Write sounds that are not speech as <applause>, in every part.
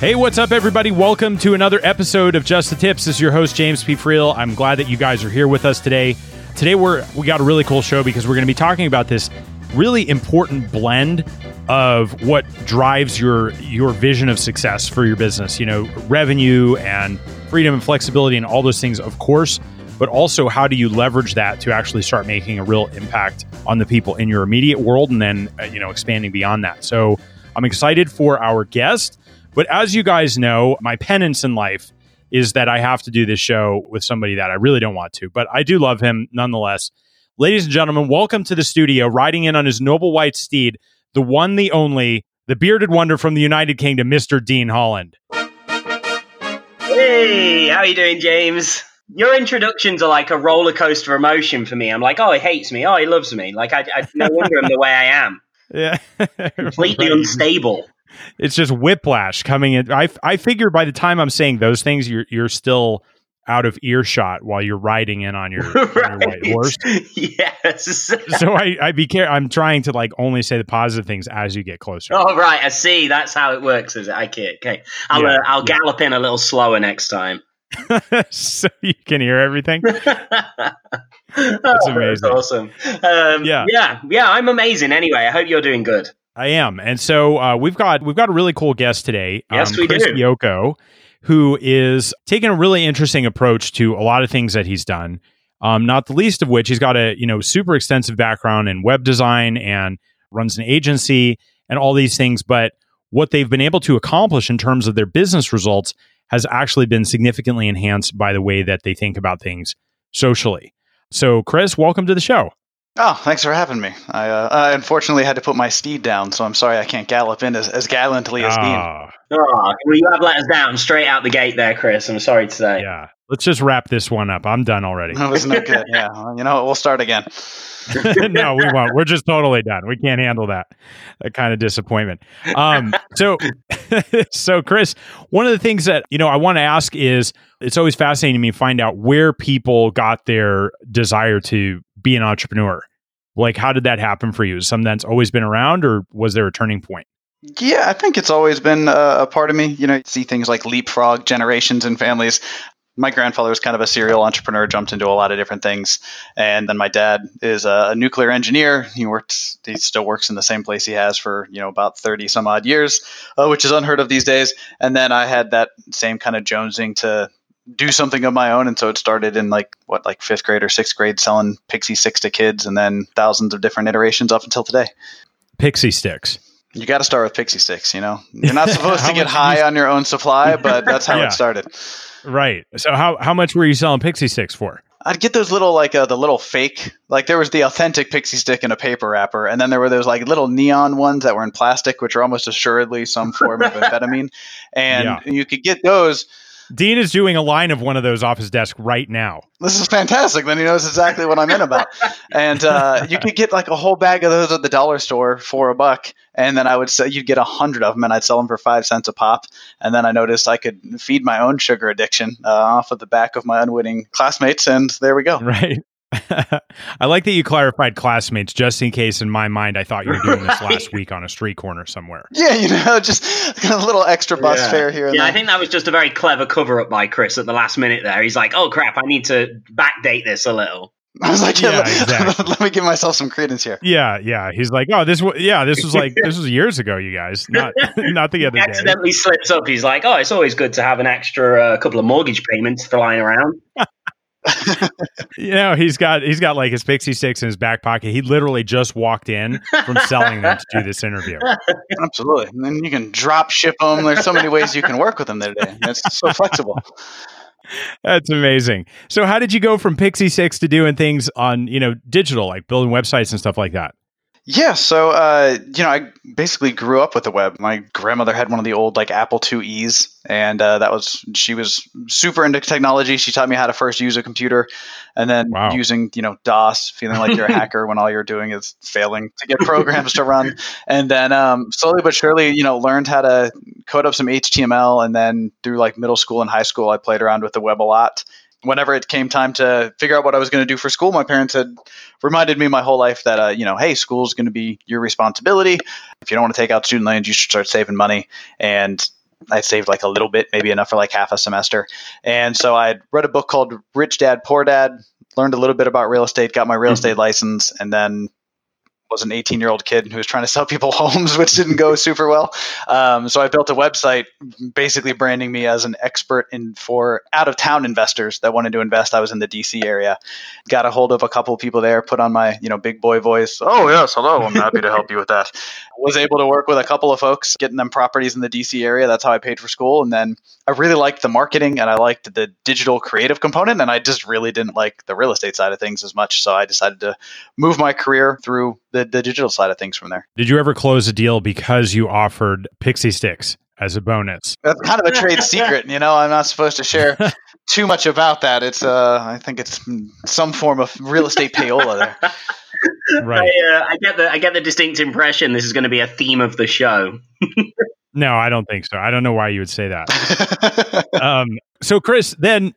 Hey, what's up, everybody? Welcome to another episode of Just the Tips. This is your host, James P. Friel. I'm glad that you guys are here with us today. Today, we're we got a really cool show because we're going to be talking about this really important blend of what drives your your vision of success for your business. You know, revenue and freedom and flexibility and all those things, of course. But also, how do you leverage that to actually start making a real impact on the people in your immediate world, and then uh, you know expanding beyond that. So, I'm excited for our guest. But as you guys know, my penance in life is that I have to do this show with somebody that I really don't want to, but I do love him nonetheless. Ladies and gentlemen, welcome to the studio, riding in on his noble white steed, the one, the only, the bearded wonder from the United Kingdom, Mr. Dean Holland. Hey, how you doing, James? Your introductions are like a roller coaster of emotion for me. I'm like, oh, he hates me. Oh, he loves me. Like, I, I no wonder I'm the way I am. <laughs> Yeah. Completely unstable. It's just whiplash coming in. I, I figure by the time I'm saying those things, you're, you're still out of earshot while you're riding in on your, on your <laughs> white horse. yes. <laughs> So I, I be care. I'm trying to like only say the positive things as you get closer. Oh right, I see. That's how it works, is it? Okay, okay. I'll Yeah, uh, I'll yeah. gallop in a little slower next time. <laughs> so you can hear everything. That's amazing. awesome. Um, Yeah. yeah, yeah. I'm amazing. Anyway, I hope you're doing good. I am, and so uh, we've got we've got a really cool guest today. um, Yes, we Chris do. Yoko, who is taking a really interesting approach to a lot of things that he's done. Um, not the least of which he's got a you know super extensive background in web design and runs an agency and all these things. But what they've been able to accomplish in terms of their business results has actually been significantly enhanced by the way that they think about things socially. So, Chris, welcome to the show. Oh, thanks for having me. I, uh, I unfortunately had to put my steed down, so I'm sorry I can't gallop in as, as gallantly as Dean. Ah, Oh, well, you have let us down straight out the gate there, Chris. I'm sorry to say. yeah. Let's just wrap this one up. I'm done already. That was no <laughs> good. Yeah, well, you know, what, we'll start again. <laughs> no, we won't. We're just totally done. We can't handle that that kind of disappointment. Um, so, <laughs> so Chris, one of the things that you know I want to ask is it's always fascinating to me to find out where people got their desire to be an entrepreneur. Like, how did that happen for you? Is something that's always been around, or was there a turning point? Yeah, I think it's always been uh, a part of me. You know, you see things like leapfrog generations and families. My grandfather was kind of a serial entrepreneur, jumped into a lot of different things, and then my dad is a, a nuclear engineer. He worked, he still works in the same place he has for you know about thirty some odd years, uh, which is unheard of these days. And then I had that same kind of jonesing to do something of my own, and so it started in like what like fifth grade or sixth grade, selling Pixie Sticks to kids, and then thousands of different iterations up until today. Pixie sticks. You got to start with Pixie Sticks, you know. You're not <laughs> supposed to get high you- on your own supply, <laughs> but that's how Yeah. it started. Right. So, how how much were you selling pixie sticks for? I'd get those little like uh, the little fake, like there was the authentic Pixie Stick in a paper wrapper, and then there were those like little neon ones that were in plastic, which are almost assuredly some form of <laughs> amphetamine, and Yeah. you could get those. Dean is doing a line of one of those off his desk right now. This is fantastic. Then he knows exactly what I'm in about. And uh, you could get like a whole bag of those at the dollar store for a buck. And then I would say you'd get a hundred of them, and I'd sell them for five cents a pop. And then I noticed I could feed my own sugar addiction uh, off of the back of my unwitting classmates, and there we go. Right. I like that you clarified classmates just in case in my mind I thought you were doing this last week on a street corner somewhere. Yeah, you know, just <laughs> a little extra bus Yeah. fare here and Yeah, I think that was just a very clever cover up by Chris at the last minute there. He's like, oh crap, I need to backdate this a little. <laughs> I was like, yeah, Yeah, let, <laughs> exactly. let me give myself some credence here. Yeah, yeah. He's like, oh, this was yeah, this was like this was years ago, you guys, not not the other He day. accidentally slips up. He's like, oh, it's always good to have an extra uh, couple of mortgage payments flying around. <laughs> You know, he's got he's got like his pixie sticks in his back pocket. He literally just walked in from selling them to do this interview. <laughs> Absolutely. And then you can drop ship them. There's so many ways you can work with them today. It's so flexible. That's amazing. So how did you go from Pixie Sticks to doing things on, you know, digital, like building websites and stuff like that? Yeah, so uh, you know, I basically grew up with the web. My grandmother had one of the old like Apple IIe's, and uh, that was she was super into technology. She taught me how to first use a computer, and then Wow. using you know DOS, feeling like you're a <laughs> hacker when all you're doing is failing to get programs to run, and then um, slowly but surely, you know, learned how to code up some HTML, and then through like middle school and high school, I played around with the web a lot. Whenever it came time to figure out what I was going to do for school, my parents had reminded me my whole life that uh, you know, hey, school's going to be your responsibility. If you don't want to take out student loans, you should start saving money. And I saved like a little bit, maybe enough for like half a semester. And so I read a book called Rich Dad Poor Dad, learned a little bit about real estate, got my real Mhm. estate license, and then was an 18 year old kid who was trying to sell people <laughs> homes, which didn't go super well. Um, so I built a website, basically branding me as an expert in for out of town investors that wanted to invest. I was in the DC area, got a hold of a couple of people there, put on my you know big boy voice. Oh yes, hello, I'm happy to help you with that. <laughs> Was able to work with a couple of folks, getting them properties in the DC area. That's how I paid for school, and then I really liked the marketing and I liked the digital creative component, and I just really didn't like the real estate side of things as much. So I decided to move my career through the, the digital side of things from there. Did you ever close a deal because you offered Pixie Sticks as a bonus? That's kind of a trade secret, you know. I'm not supposed to share <laughs> too much about that. It's uh, I think it's some form of real estate payola there. <laughs> Right. I, uh, I get the I get the distinct impression this is going to be a theme of the show. <laughs> No, I don't think so. I don't know why you would say that. um, so Chris, then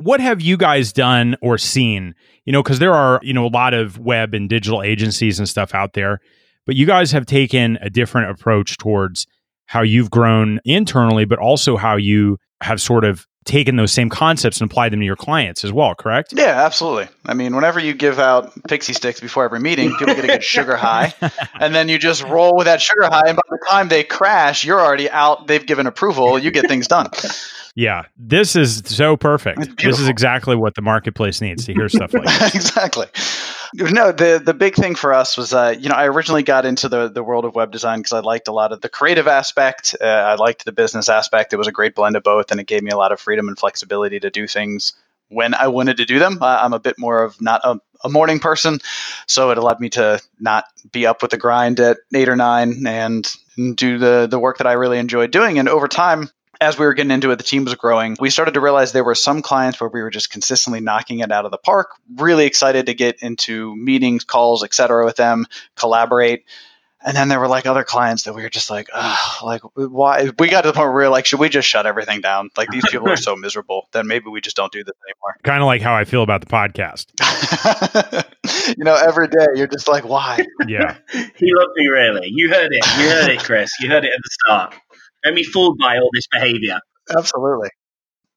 what have you guys done or seen? You know, because there are you know a lot of web and digital agencies and stuff out there, but you guys have taken a different approach towards how you've grown internally, but also how you have sort of taken those same concepts and applied them to your clients as well. Correct? yeah, absolutely. I mean, whenever you give out pixie sticks before every meeting, people get a good sugar high, <laughs> and then you just roll with that sugar high, and by the time they crash, you're already out. They've given approval. You get things done. Yeah, this is so perfect. This is exactly what the marketplace needs to hear <laughs> stuff like this. exactly. No, the the big thing for us was, uh, you know, I originally got into the the world of web design because I liked a lot of the creative aspect. Uh, I liked the business aspect. It was a great blend of both, and it gave me a lot of freedom and flexibility to do things when I wanted to do them. Uh, I'm a bit more of not a, a morning person, so it allowed me to not be up with the grind at eight or nine and do the the work that I really enjoyed doing. And over time, as we were getting into it, the team was growing. We started to realize there were some clients where we were just consistently knocking it out of the park. Really excited to get into meetings, calls, etc. with them, collaborate. And then there were like other clients that we were just like, Ugh, like why? We got to the point where we were like, should we just shut everything down? Like these people are so miserable. Then maybe we just don't do this anymore. <laughs> Kind of like how I feel about the podcast. <laughs> you know, every day you're just like, why? Yeah. <laughs> he loved me really. You heard it. You heard it, Chris. You heard it at the start. Don't be fooled by all this behavior. Absolutely.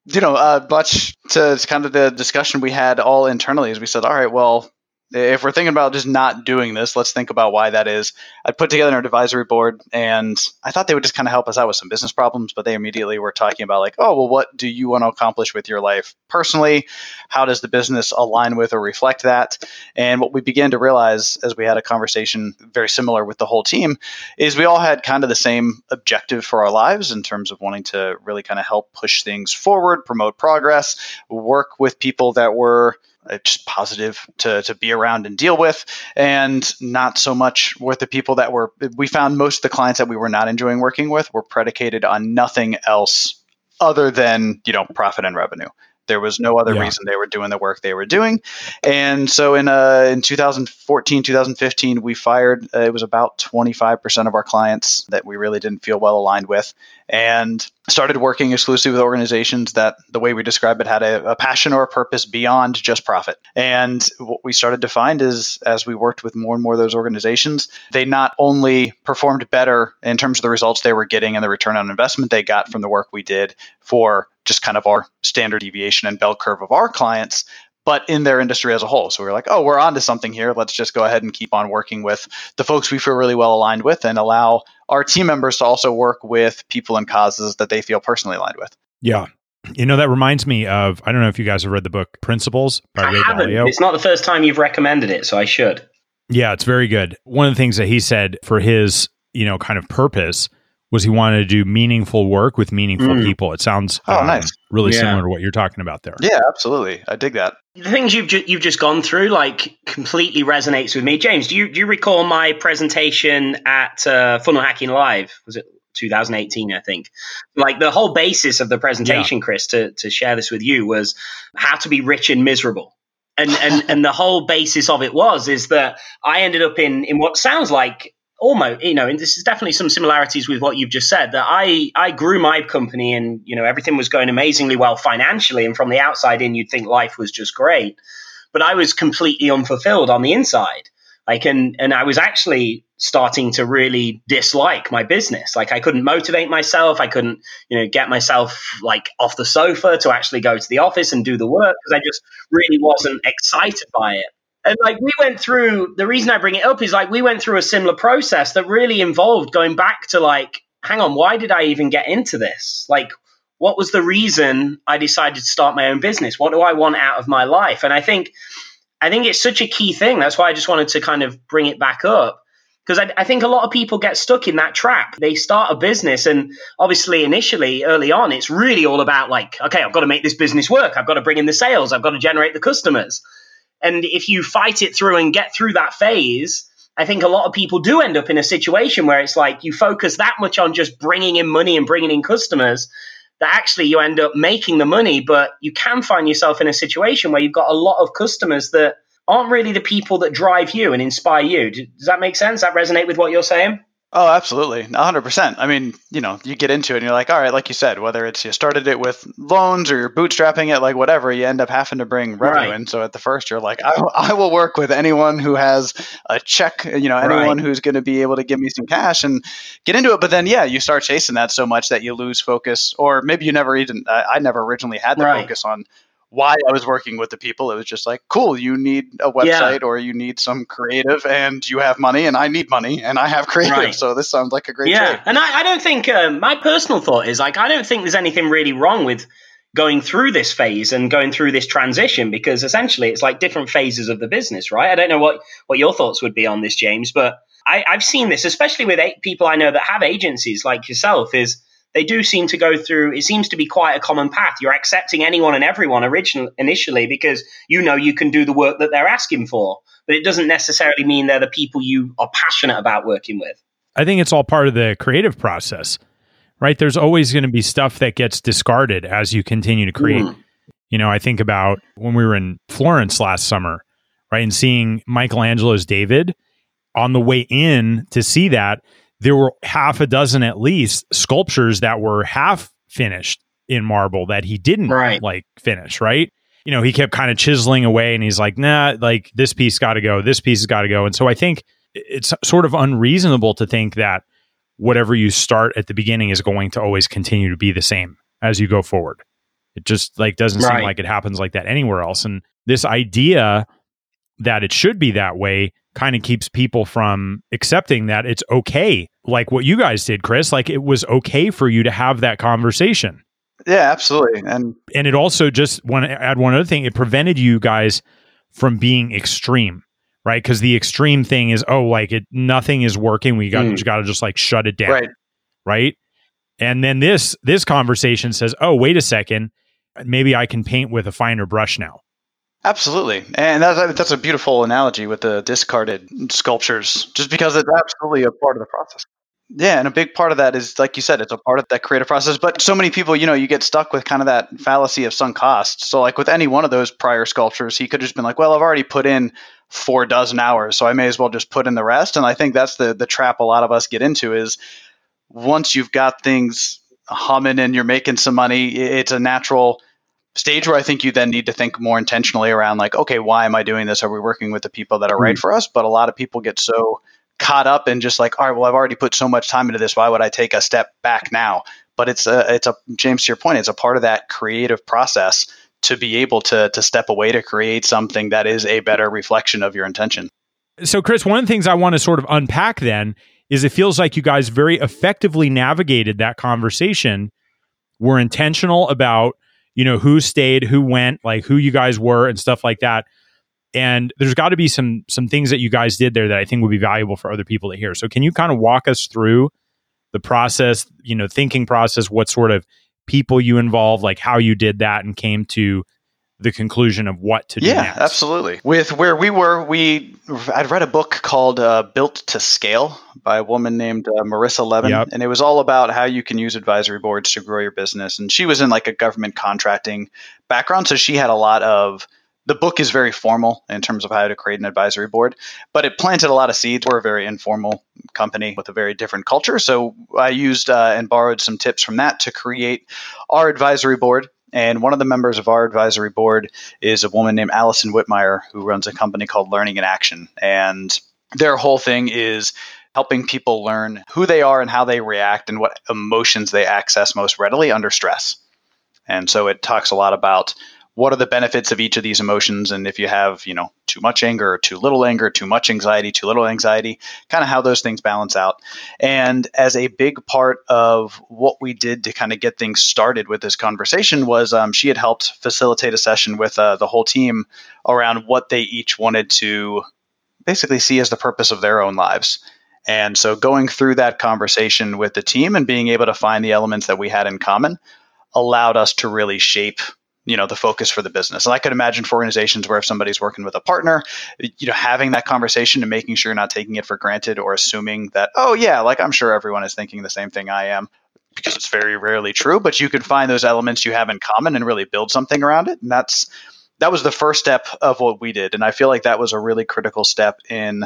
You know, uh, much to kind of the discussion we had all internally is we said, all right, well, if we're thinking about just not doing this, let's think about why that is. I put together an advisory board and I thought they would just kind of help us out with some business problems, but they immediately were talking about, like, oh, well, what do you want to accomplish with your life personally? How does the business align with or reflect that? And what we began to realize as we had a conversation very similar with the whole team is we all had kind of the same objective for our lives in terms of wanting to really kind of help push things forward, promote progress, work with people that were uh, just positive to, to be around and deal with, and not so much with the people that were. We found most of the clients that we were not enjoying working with were predicated on nothing else other than you know profit and revenue. There was no other Yeah. reason they were doing the work they were doing, and so in uh, in 2014, 2015, we fired. Uh, it was about 25 percent of our clients that we really didn't feel well aligned with, and started working exclusively with organizations that the way we describe it had a, a passion or a purpose beyond just profit. And what we started to find is as we worked with more and more of those organizations, they not only performed better in terms of the results they were getting and the return on investment they got from the work we did for just kind of our standard deviation and bell curve of our clients, but in their industry as a whole. So we are like, oh, we're onto something here. Let's just go ahead and keep on working with the folks we feel really well aligned with and allow our team members to also work with people and causes that they feel personally aligned with. Yeah. You know, that reminds me of I don't know if you guys have read the book Principles by I Ray haven't. Dalio. It's not the first time you've recommended it, so I should. Yeah, it's very good. One of the things that he said for his, you know, kind of purpose was he wanted to do meaningful work with meaningful mm. people. It sounds oh, um, nice. really yeah. similar to what you're talking about there. Yeah, absolutely. I dig that. The things you've ju- you've just gone through like completely resonates with me. James, do you do you recall my presentation at uh, Funnel Hacking Live? Was it 2018, I think. Like the whole basis of the presentation, yeah. Chris, to, to share this with you was how to be rich and miserable. And, and, and the whole basis of it was, is that I ended up in, in what sounds like almost, you know, and this is definitely some similarities with what you've just said that I, I grew my company and, you know, everything was going amazingly well financially. And from the outside in, you'd think life was just great, but I was completely unfulfilled on the inside. Like, and, and I was actually starting to really dislike my business. Like I couldn't motivate myself. I couldn't, you know, get myself like off the sofa to actually go to the office and do the work because I just really wasn't excited by it. And like we went through the reason I bring it up is like we went through a similar process that really involved going back to like, hang on, why did I even get into this? Like, what was the reason I decided to start my own business? What do I want out of my life? And I think I think it's such a key thing. That's why I just wanted to kind of bring it back up because I, I, think a lot of people get stuck in that trap. They start a business, and obviously, initially, early on, it's really all about like, okay, I've got to make this business work. I've got to bring in the sales. I've got to generate the customers. And if you fight it through and get through that phase, I think a lot of people do end up in a situation where it's like you focus that much on just bringing in money and bringing in customers that actually you end up making the money, but you can find yourself in a situation where you've got a lot of customers that aren't really the people that drive you and inspire you. Does that make sense? Does that resonate with what you're saying? Oh, absolutely. 100%. I mean, you know, you get into it and you're like, all right, like you said, whether it's you started it with loans or you're bootstrapping it, like whatever, you end up having to bring revenue right. in. So at the first, you're like, I, I, will work with anyone who has a check, you know, anyone right. who's going to be able to give me some cash and get into it. But then, yeah, you start chasing that so much that you lose focus, or maybe you never even, I, I never originally had the right. focus on why I was working with the people. It was just like, cool, you need a website yeah. or you need some creative and you have money and I need money and I have <laughs> creative. Right. So this sounds like a great Yeah. Trade. And I, I, don't think, uh, my personal thought is like, I don't think there's anything really wrong with going through this phase and going through this transition because essentially it's like different phases of the business, right? I don't know what, what your thoughts would be on this, James, but I, I've seen this, especially with people I know that have agencies like yourself, is – they do seem to go through it seems to be quite a common path. You're accepting anyone and everyone original initially because you know you can do the work that they're asking for. But it doesn't necessarily mean they're the people you are passionate about working with. I think it's all part of the creative process right? There's always going to be stuff that gets discarded as you continue to create. Mm. you know i think about when we were in florence last summer right and seeing michelangelo's david on the way in to see that there were half a dozen at least sculptures that were half finished in marble that he didn't right. like finish, right? You know, he kept kind of chiseling away and he's like, nah, like this piece got to go, this piece has got to go. And so I think it's sort of unreasonable to think that whatever you start at the beginning is going to always continue to be the same as you go forward. It just like doesn't right. seem like it happens like that anywhere else. And this idea that it should be that way kind of keeps people from accepting that it's okay like what you guys did chris like it was okay for you to have that conversation. Yeah absolutely and and it also just want to add one other thing it prevented you guys from being extreme right? Because the extreme thing is oh like it nothing is working we got mm. got to just like shut it down right. right? And then this this conversation says oh wait a second maybe i can paint with a finer brush now Absolutely, and that's that's a beautiful analogy with the discarded sculptures, just because it's absolutely a part of the process. Yeah, and a big part of that is, like you said, it's a part of that creative process. But so many people, you know, you get stuck with kind of that fallacy of sunk costs. So, like with any one of those prior sculptures, he could have just been like, "Well, I've already put in four dozen hours, so I may as well just put in the rest." And I think that's the the trap a lot of us get into is once you've got things humming and you're making some money, it's a natural stage where I think you then need to think more intentionally around like, okay, why am I doing this? Are we working with the people that are right hmm. for us? But a lot of people get so caught up in just like, all right, well, I've already put so much time into this. Why would I take a step back now? But it's a, it's a James to your point. It's a part of that creative process to be able to to step away to create something that is a better reflection of your intention. So, Chris, one of the things I want to sort of unpack then is it feels like you guys very effectively navigated that conversation. Were intentional about you know, who stayed, who went, like who you guys were and stuff like that. And there's got to be some some things that you guys did there that I think would be valuable for other people to hear. So can you kind of walk us through the process, you know, thinking process, what sort of people you involve, like how you did that and came to the conclusion of what to do. Yeah, next. absolutely. With where we were, we I'd read a book called uh, "Built to Scale" by a woman named uh, Marissa Levin, Yep. and it was all about how you can use advisory boards to grow your business. And she was in like a government contracting background, so she had a lot of. The book is very formal in terms of how to create an advisory board, but it planted a lot of seeds. We're a very informal company with a very different culture, so I used uh, and borrowed some tips from that to create our advisory board. And one of the members of our advisory board is a woman named Allison Whitmire who runs a company called Learning in Action. And their whole thing is helping people learn who they are and how they react and what emotions they access most readily under stress. And so it talks a lot about what are the benefits of each of these emotions and if you have, you know, too much anger or too little anger, too much anxiety, too little anxiety, kind of how those things balance out. And as a big part of what we did to kind of get things started with this conversation was um, she had helped facilitate a session with uh, the whole team around what they each wanted to basically see as the purpose of their own lives. And so going through that conversation with the team and being able to find the elements that we had in common allowed us to really shape you know the focus for the business. And i could imagine for organizations where if somebody's working with a partner you know having that conversation and making sure you're not taking it for granted or assuming that oh yeah like i'm sure everyone is thinking the same thing i am because it's very rarely true but you can find those elements you have in common and really build something around it. And that's that was the first step of what we did. And i feel like that was a really critical step in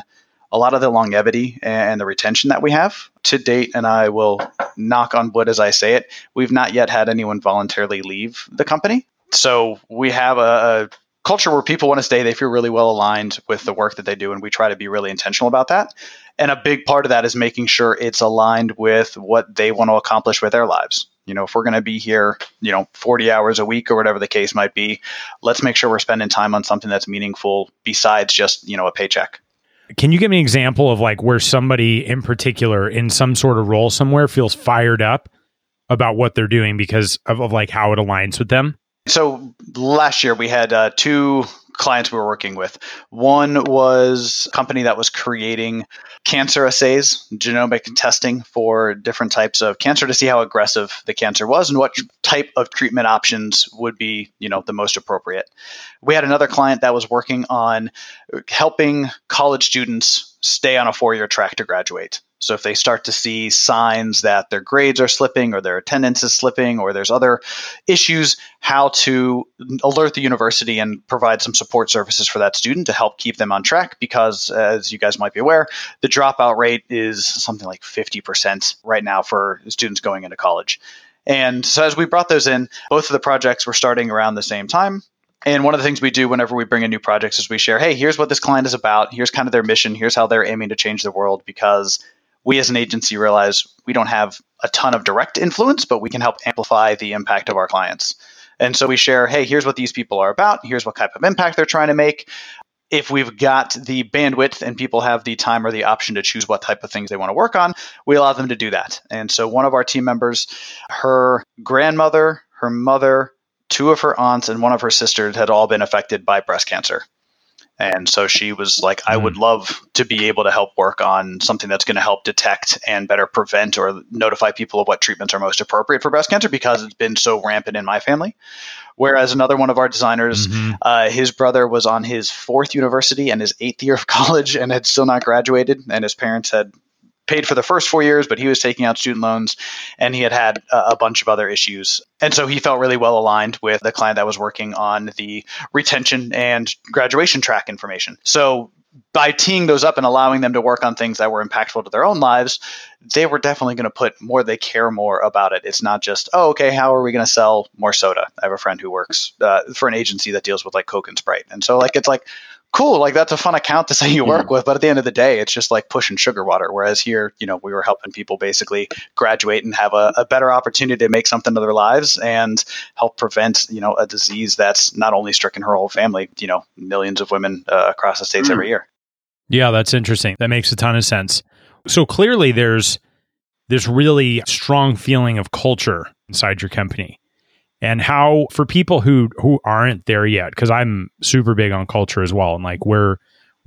a lot of the longevity and the retention that we have. To date and i will knock on wood as i say it we've not yet had anyone voluntarily leave the company so we have a, a culture where people want to stay they feel really well aligned with the work that they do and we try to be really intentional about that. And a big part of that is making sure it's aligned with what they want to accomplish with their lives. You know if we're going to be here you know 40 hours a week or whatever the case might be let's make sure we're spending time on something that's meaningful besides just you know a paycheck. Can you give me an example of like where somebody in particular in some sort of role somewhere feels fired up about what they're doing because of, of like how it aligns with them? So last year we had uh, two clients we were working with. One was a company that was creating cancer assays, genomic testing for different types of cancer to see how aggressive the cancer was and what type of treatment options would be, you know, the most appropriate. We had another client that was working on helping college students stay on a four-year track to graduate. So if they start to see signs that their grades are slipping or their attendance is slipping or there's other issues, how to alert the university and provide some support services for that student to help keep them on track because as you guys might be aware, the dropout rate is something like 50% right now for students going into college. And so as we brought those in, both of the projects were starting around the same time. And one of the things we do whenever we bring in new projects is we share, hey, here's what this client is about. Here's kind of their mission. Here's how they're aiming to change the world because we as an agency realize we don't have a ton of direct influence, but we can help amplify the impact of our clients. And so we share, hey, here's what these people are about. Here's what type of impact they're trying to make. If we've got the bandwidth and people have the time or the option to choose what type of things they want to work on, we allow them to do that. And so one of our team members, her grandmother, her mother, two of her aunts, and one of her sisters had all been affected by breast cancer. And so she was like, I would love to be able to help work on something that's going to help detect and better prevent or notify people of what treatments are most appropriate for breast cancer because it's been so rampant in my family. Whereas another one of our designers, Mm-hmm. uh, his brother was on his fourth university and his eighth year of <laughs> college and had still not graduated. And his parents had paid for the first four years, but he was taking out student loans and he had had a, bunch of other issues. And so he felt really well aligned with the client that was working on the retention and graduation track information. So by teeing those up and allowing them to work on things that were impactful to their own lives, they were definitely going to put more, they care more about it. It's not just, oh, okay, how are we going to sell more soda? I have a friend who works uh, for an agency that deals with like Coke and Sprite. And so, like, it's like, cool, like that's a fun account to <laughs> say you work with. But at the end of the day, it's just like pushing sugar water. Whereas here, you know, we were helping people basically graduate and have a, a better opportunity to make something of their lives and help prevent, you know, a disease that's not only stricken her whole family, you know, millions of women uh, across the states every year. Yeah, that's interesting. That makes a ton of sense. So clearly there's this really strong feeling of culture inside your company. And how for people who who aren't there yet cuz I'm super big on culture as well and like where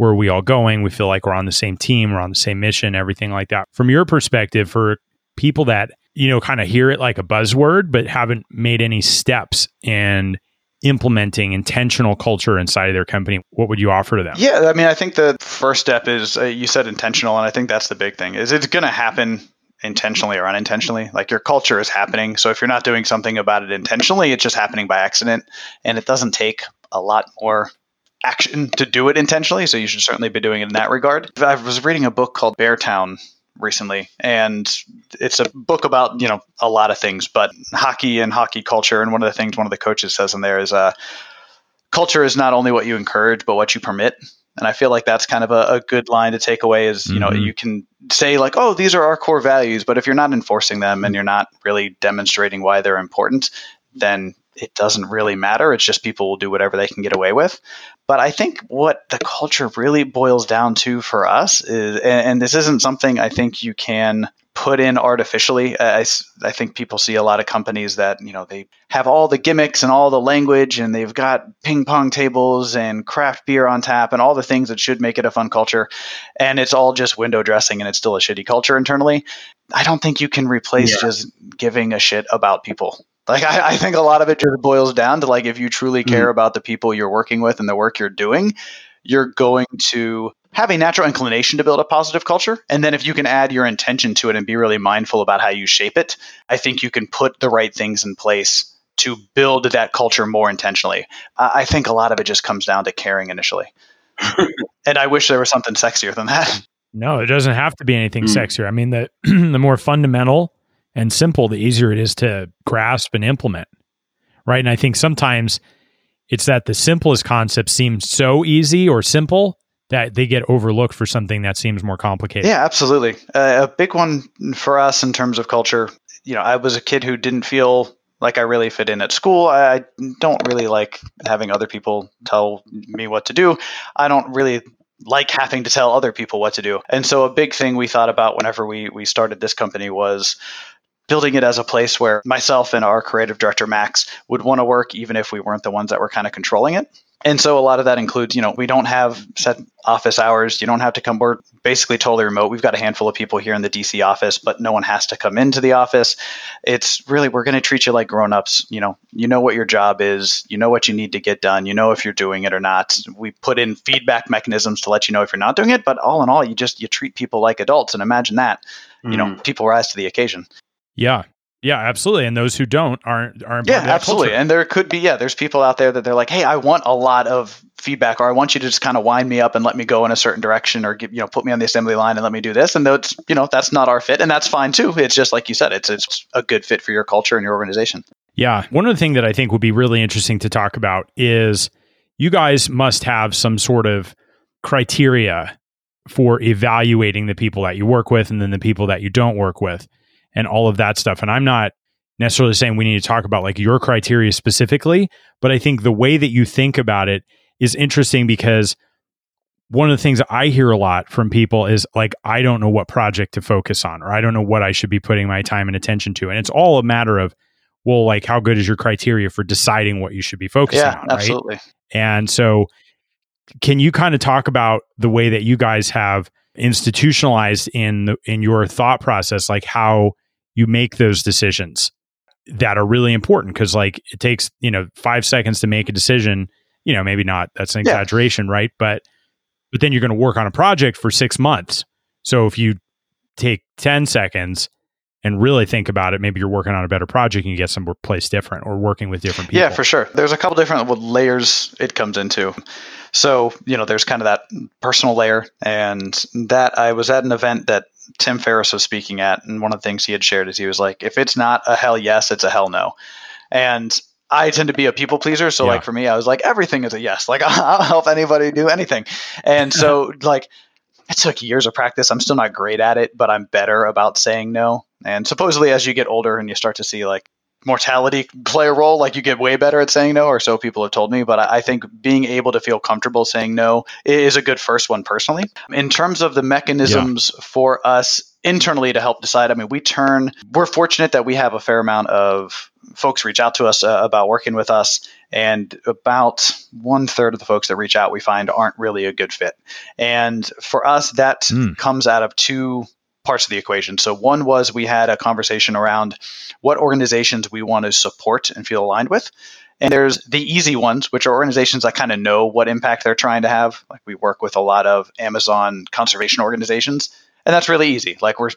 where are we all going? We feel like we're on the same team, we're on the same mission, everything like that. From your perspective for people that, you know, kind of hear it like a buzzword, but haven't made any steps and implementing intentional culture inside of their company, what would you offer to them? Yeah, I mean, I think the first step is uh, you said intentional, and I think that's the big thing. Is it's going to happen intentionally or unintentionally. Like your culture is happening, so if you're not doing something about it intentionally, it's just happening by accident, and it doesn't take a lot more action to do it intentionally. So you should certainly be doing it in that regard. I was reading a book called Beartown recently and it's a book about you know a lot of things but hockey and hockey culture and one of the things one of the coaches says in there is uh, culture is not only what you encourage but what you permit and i feel like that's kind of a, a good line to take away is you know mm-hmm. you can say like oh these are our core values but if you're not enforcing them and you're not really demonstrating why they're important then it doesn't really matter. It's just people will do whatever they can get away with. But I think what the culture really boils down to for us is, and this isn't something I think you can put in artificially. I, I think people see a lot of companies that, you know, they have all the gimmicks and all the language and they've got ping pong tables and craft beer on tap and all the things that should make it a fun culture. And it's all just window dressing and it's still a shitty culture internally. I don't think you can replace yeah. just giving a shit about people. Like I, I, think a lot of it just boils down to like if you truly care mm. about the people you're working with and the work you're doing, you're going to have a natural inclination to build a positive culture. And then if you can add your intention to it and be really mindful about how you shape it, I think you can put the right things in place to build that culture more intentionally. I think a lot of it just comes down to caring initially. <laughs> and I wish there was something sexier than that. No, it doesn't have to be anything mm. sexier. I mean, the <clears throat> the more fundamental and simple, the easier it is to grasp and implement. Right. And I think sometimes it's that the simplest concepts seem so easy or simple that they get overlooked for something that seems more complicated. Yeah, absolutely. Uh, a big one for us in terms of culture, you know, I was a kid who didn't feel like I really fit in at school. I don't really like having other people tell me what to do. I don't really like having to tell other people what to do. And so a big thing we thought about whenever we we started this company was building it as a place where myself and our creative director Max would want to work even if we weren't the ones that were kind of controlling it. And so a lot of that includes, you know, we don't have set office hours. You don't have to come. We're basically totally remote. We've got a handful of people here in the DC office, but no one has to come into the office. It's really we're going to treat you like grown-ups. You know, you know what your job is. You know what you need to get done. You know if you're doing it or not. We put in feedback mechanisms to let you know if you're not doing it. But all in all, you just you treat people like adults. And imagine that. Mm. You know, mm. people rise to the occasion. Yeah. Yeah, absolutely. And those who don't aren't aren't Yeah, absolutely. Culture. And there could be yeah, there's people out there that they're like, "Hey, I want a lot of feedback or I want you to just kind of wind me up and let me go in a certain direction or give, you know, put me on the assembly line and let me do this." And that's, you know, that's not our fit and that's fine too. It's just like you said, it's it's a good fit for your culture and your organization. Yeah. One of the things that I think would be really interesting to talk about is you guys must have some sort of criteria for evaluating the people that you work with and then the people that you don't work with and all of that stuff. And I'm not necessarily saying we need to talk about like your criteria specifically, but I think the way that you think about it is interesting because one of the things I hear a lot from people is like, I don't know what project to focus on, or I don't know what I should be putting my time and attention to. And it's all a matter of, well, like, how good is your criteria for deciding what you should be focusing yeah, on? Absolutely. Right? And so, can you kind of talk about the way that you guys have institutionalized in the, in your thought process, like how you make those decisions that are really important because like it takes you know five seconds to make a decision you know maybe not that's an exaggeration yeah. right? But but then you're going to work on a project for six months. So if you take 10 seconds and really think about it maybe you're working on a better project and you get some place different or working with different people. yeah for sure. There's a couple different layers it comes into. So you know there's kind of that personal layer and that i was at an event that Tim Ferriss was speaking at, and one of the things he had shared is he was like, if it's not a hell yes, it's a hell no. And I tend to be a people pleaser, so yeah. like for me, I was like, everything is a yes. Like <laughs> I'll help anybody do anything. And so <laughs> like it took years of practice. I'm still not great at it, but I'm better about saying no. And supposedly, as you get older and you start to see like mortality play a role. Like you get way better at saying no, or so people have told me. But I think being able to feel comfortable saying no is a good first one personally. In terms of the mechanisms yeah. for us internally to help decide, I mean, we turn, we're fortunate that we have a fair amount of folks reach out to us uh, about working with us. And about one third of the folks that reach out we find aren't really a good fit. And for us, that mm. comes out of two parts of the equation. So one was we had a conversation around what organizations we want to support and feel aligned with. And there's the easy ones, which are organizations that kind of know what impact they're trying to have. Like we work with a lot of Amazon conservation organizations, and that's really easy. Like we're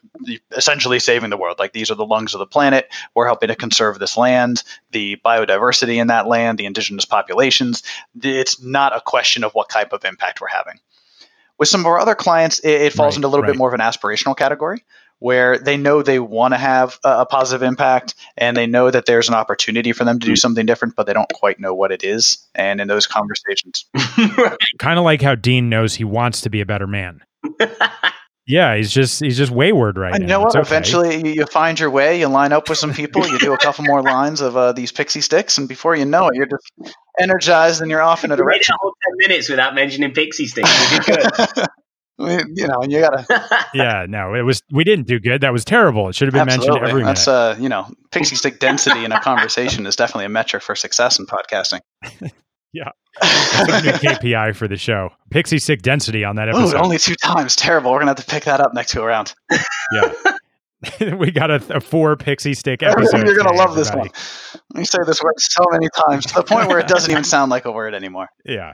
essentially saving the world. Like these are the lungs of the planet. We're helping to conserve this land, the biodiversity in that land, the indigenous populations. It's not a question of what type of impact we're having. With some of our other clients, it, it falls right, into a little right. bit more of an aspirational category where they know they want to have a, a, positive impact and they know that there's an opportunity for them to do something different, but they don't quite know what it is. And in those conversations, <laughs> <laughs> kind of like how Dean knows he wants to be a better man. Yeah, he's just he's just wayward right and now. You know what? Okay. Eventually, you find your way. You line up with some people. You do a couple more lines of uh, these pixie sticks, and before you know it, you're just energized and you're off in a direction. You ten minutes without mentioning pixie sticks. <laughs> you know, and you gotta. <laughs> yeah, no, it was. We didn't do good. That was terrible. It should have been Absolutely. mentioned every That's minute. uh, you know, pixie stick density in a conversation is definitely a metric for success in podcasting. <laughs> yeah. That's a new KPI for the show. Pixie stick density on that episode. Ooh, only two times. Terrible. We're gonna have to pick that up next go around. yeah. <laughs> we got a, a, four pixie stick episode. You're gonna love everybody. this one. We say this word so many times to the point where it doesn't even sound like a word anymore. <laughs> Yeah.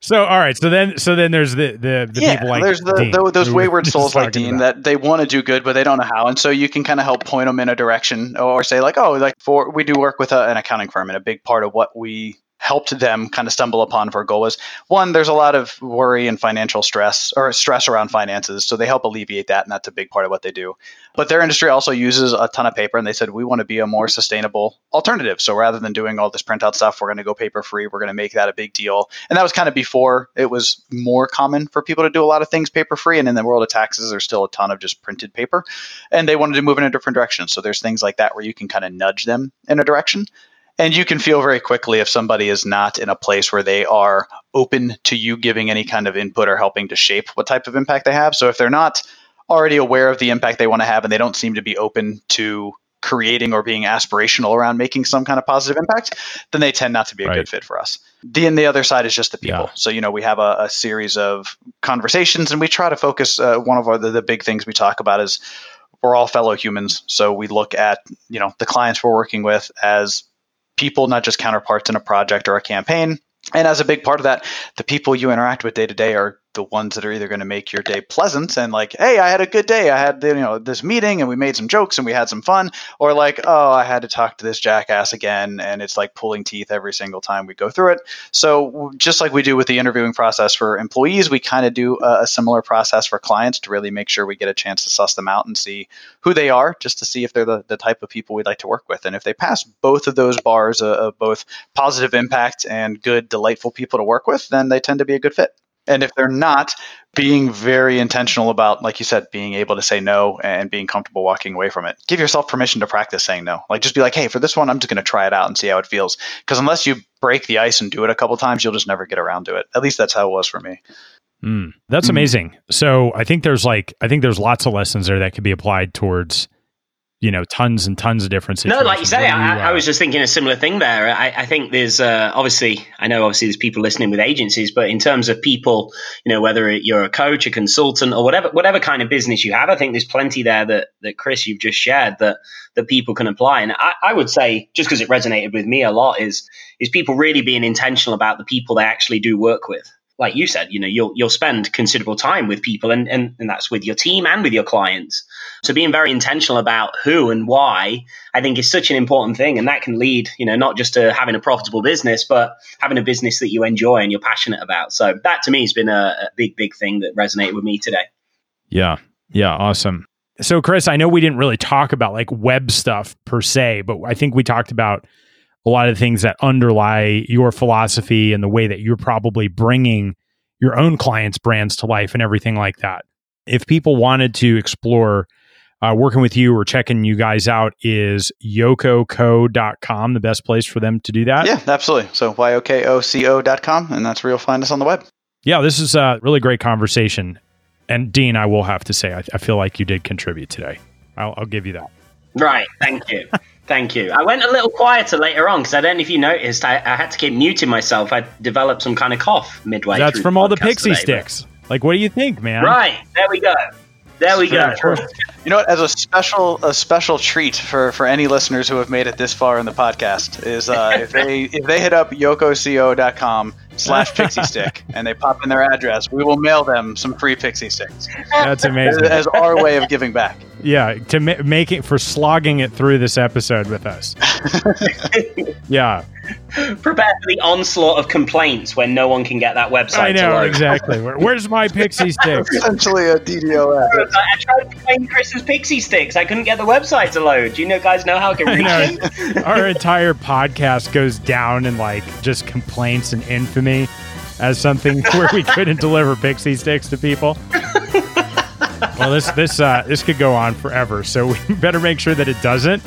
So all right, so then so then there's the the, the yeah, people like there's the, Dean, the those wayward souls like Dean about. that they want to do good but they don't know how, and so you can kind of help point them in a direction or say like, oh, like for we do work with a, an accounting firm, and a big part of what we helped them kind of stumble upon for a goal was one, there's a lot of worry and financial stress or stress around finances. So they help alleviate that. And that's a big part of what they do. But their industry also uses a ton of paper. And they said, we want to be a more sustainable alternative. So rather than doing all this printout stuff, we're going to go paper free. We're going to make that a big deal. And that was kind of before it was more common for people to do a lot of things paper free. And in the world of taxes, there's still a ton of just printed paper. And they wanted to move in a different direction. So there's things like that where you can kind of nudge them in a direction. And you can feel very quickly if somebody is not in a place where they are open to you giving any kind of input or helping to shape what type of impact they have. So if they're not already aware of the impact they want to have and they don't seem to be open to creating or being aspirational around making some kind of positive impact, then they tend not to be a right. good fit for us. The and the other side is just the people. Yeah. So you know we have a, a, series of conversations and we try to focus. Uh, one of our, the, the big things we talk about is we're all fellow humans. So we look at you know the clients we're working with as people, not just counterparts in a project or a campaign. And as a big part of that, the people you interact with day to day are the ones that are either going to make your day pleasant and like, hey, I had a good day. I had you know this meeting and we made some jokes and we had some fun, or like, oh, I had to talk to this jackass again, and it's like pulling teeth every single time we go through it. So just like we do with the interviewing process for employees, we kind of do a, a similar process for clients to really make sure we get a chance to suss them out and see who they are, just to see if they're the, the type of people we'd like to work with. And if they pass both of those bars of, of both positive impact and good, delightful people to work with, then they tend to be a good fit. And if they're not, being very intentional about, like you said, being able to say no and being comfortable walking away from it. Give yourself permission to practice saying no. Like just be like, hey, for this one, I'm just going to try it out and see how it feels. Because unless you break the ice and do it a couple times, you'll just never get around to it. At least that's how it was for me. Mm, that's mm. amazing. So I think there's like I think there's lots of lessons there that could be applied towards you know tons and tons of different situations. No, like you say, you, I, uh, I, was just thinking a similar thing there. I, I think there's uh, obviously, I know obviously there's people listening with agencies, but in terms of people, you know, whether you're a coach, a consultant, or whatever, whatever kind of business you have, I think there's plenty there that that Chris you've just shared that that people can apply. And I, I would say, just because it resonated with me a lot, is is people really being intentional about the people they actually do work with like you said, you know, you'll you'll spend considerable time with people and, and, and that's with your team and with your clients. So being very intentional about who and why, I think is such an important thing. And that can lead, you know, not just to having a profitable business, but having a business that you enjoy and you're passionate about. So that to me has been a, a big, big thing that resonated with me today. Yeah. Yeah. Awesome. So Chris, I know we didn't really talk about like web stuff per se, but I think we talked about a lot of the things that underlie your philosophy and the way that you're probably bringing your own clients' brands to life and everything like that. If people wanted to explore uh, working with you or checking you guys out, is yokoco.com the best place for them to do that? Yeah, absolutely. So yokoco.com, and that's where you'll find us on the web. Yeah, this is a really great conversation. And Dean, I will have to say, I, I feel like you did contribute today. I'll, I'll give you that. Right. Thank you. <laughs> Thank you. I went a little quieter later on because I don't know if you noticed. I, I, had to keep muting myself. I developed some kind of cough midway. That's from all the pixie today, sticks. But... Like, what do you think, man? Right. There we go. There we go. You know what? As a special a special treat for for any listeners who have made it this far in the podcast is uh, if they <laughs> if they hit up yokoco.com slash pixie stick <laughs> and they pop in their address, we will mail them some free pixie sticks. That's amazing. As, as our way of giving back. Yeah, to ma- make it for slogging it through this episode with us. <laughs> yeah. Prepare for the onslaught of complaints when no one can get that website. I know, to load. exactly. Where, where's my pixie <laughs> sticks? Essentially a DDoS. I tried to claim Chris's pixie sticks. I couldn't get the website to load. Do you know guys know how I can <laughs> I reach know. Our entire podcast goes down in like just complaints and infamy as something where we couldn't deliver pixie sticks to people. Well, this this uh, this could go on forever, so we <laughs> better make sure that it doesn't.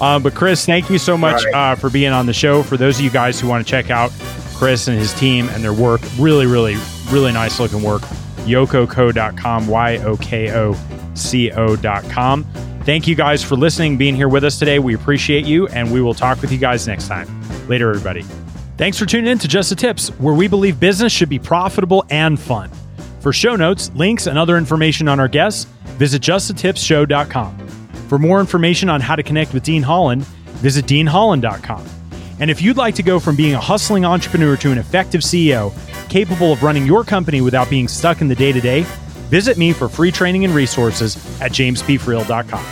Um, but Chris, thank you so much Right. uh, for being on the show. For those of you guys who want to check out Chris and his team and their work, really, really, really nice looking work. Yokoco.com, Y O K O C O.com. Thank you guys for listening, being here with us today. We appreciate you, and we will talk with you guys next time. Later, everybody. Thanks for tuning in to Just the Tips, where we believe business should be profitable and fun. For show notes, links, and other information on our guests, visit justthetipsshow.com. For more information on how to connect with Dean Holland, visit deanholland.com. And if you'd like to go from being a hustling entrepreneur to an effective CEO capable of running your company without being stuck in the day to day, visit me for free training and resources at jamespfriel.com.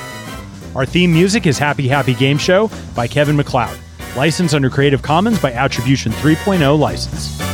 Our theme music is Happy Happy Game Show by Kevin MacLeod, licensed under Creative Commons by Attribution 3.0 license.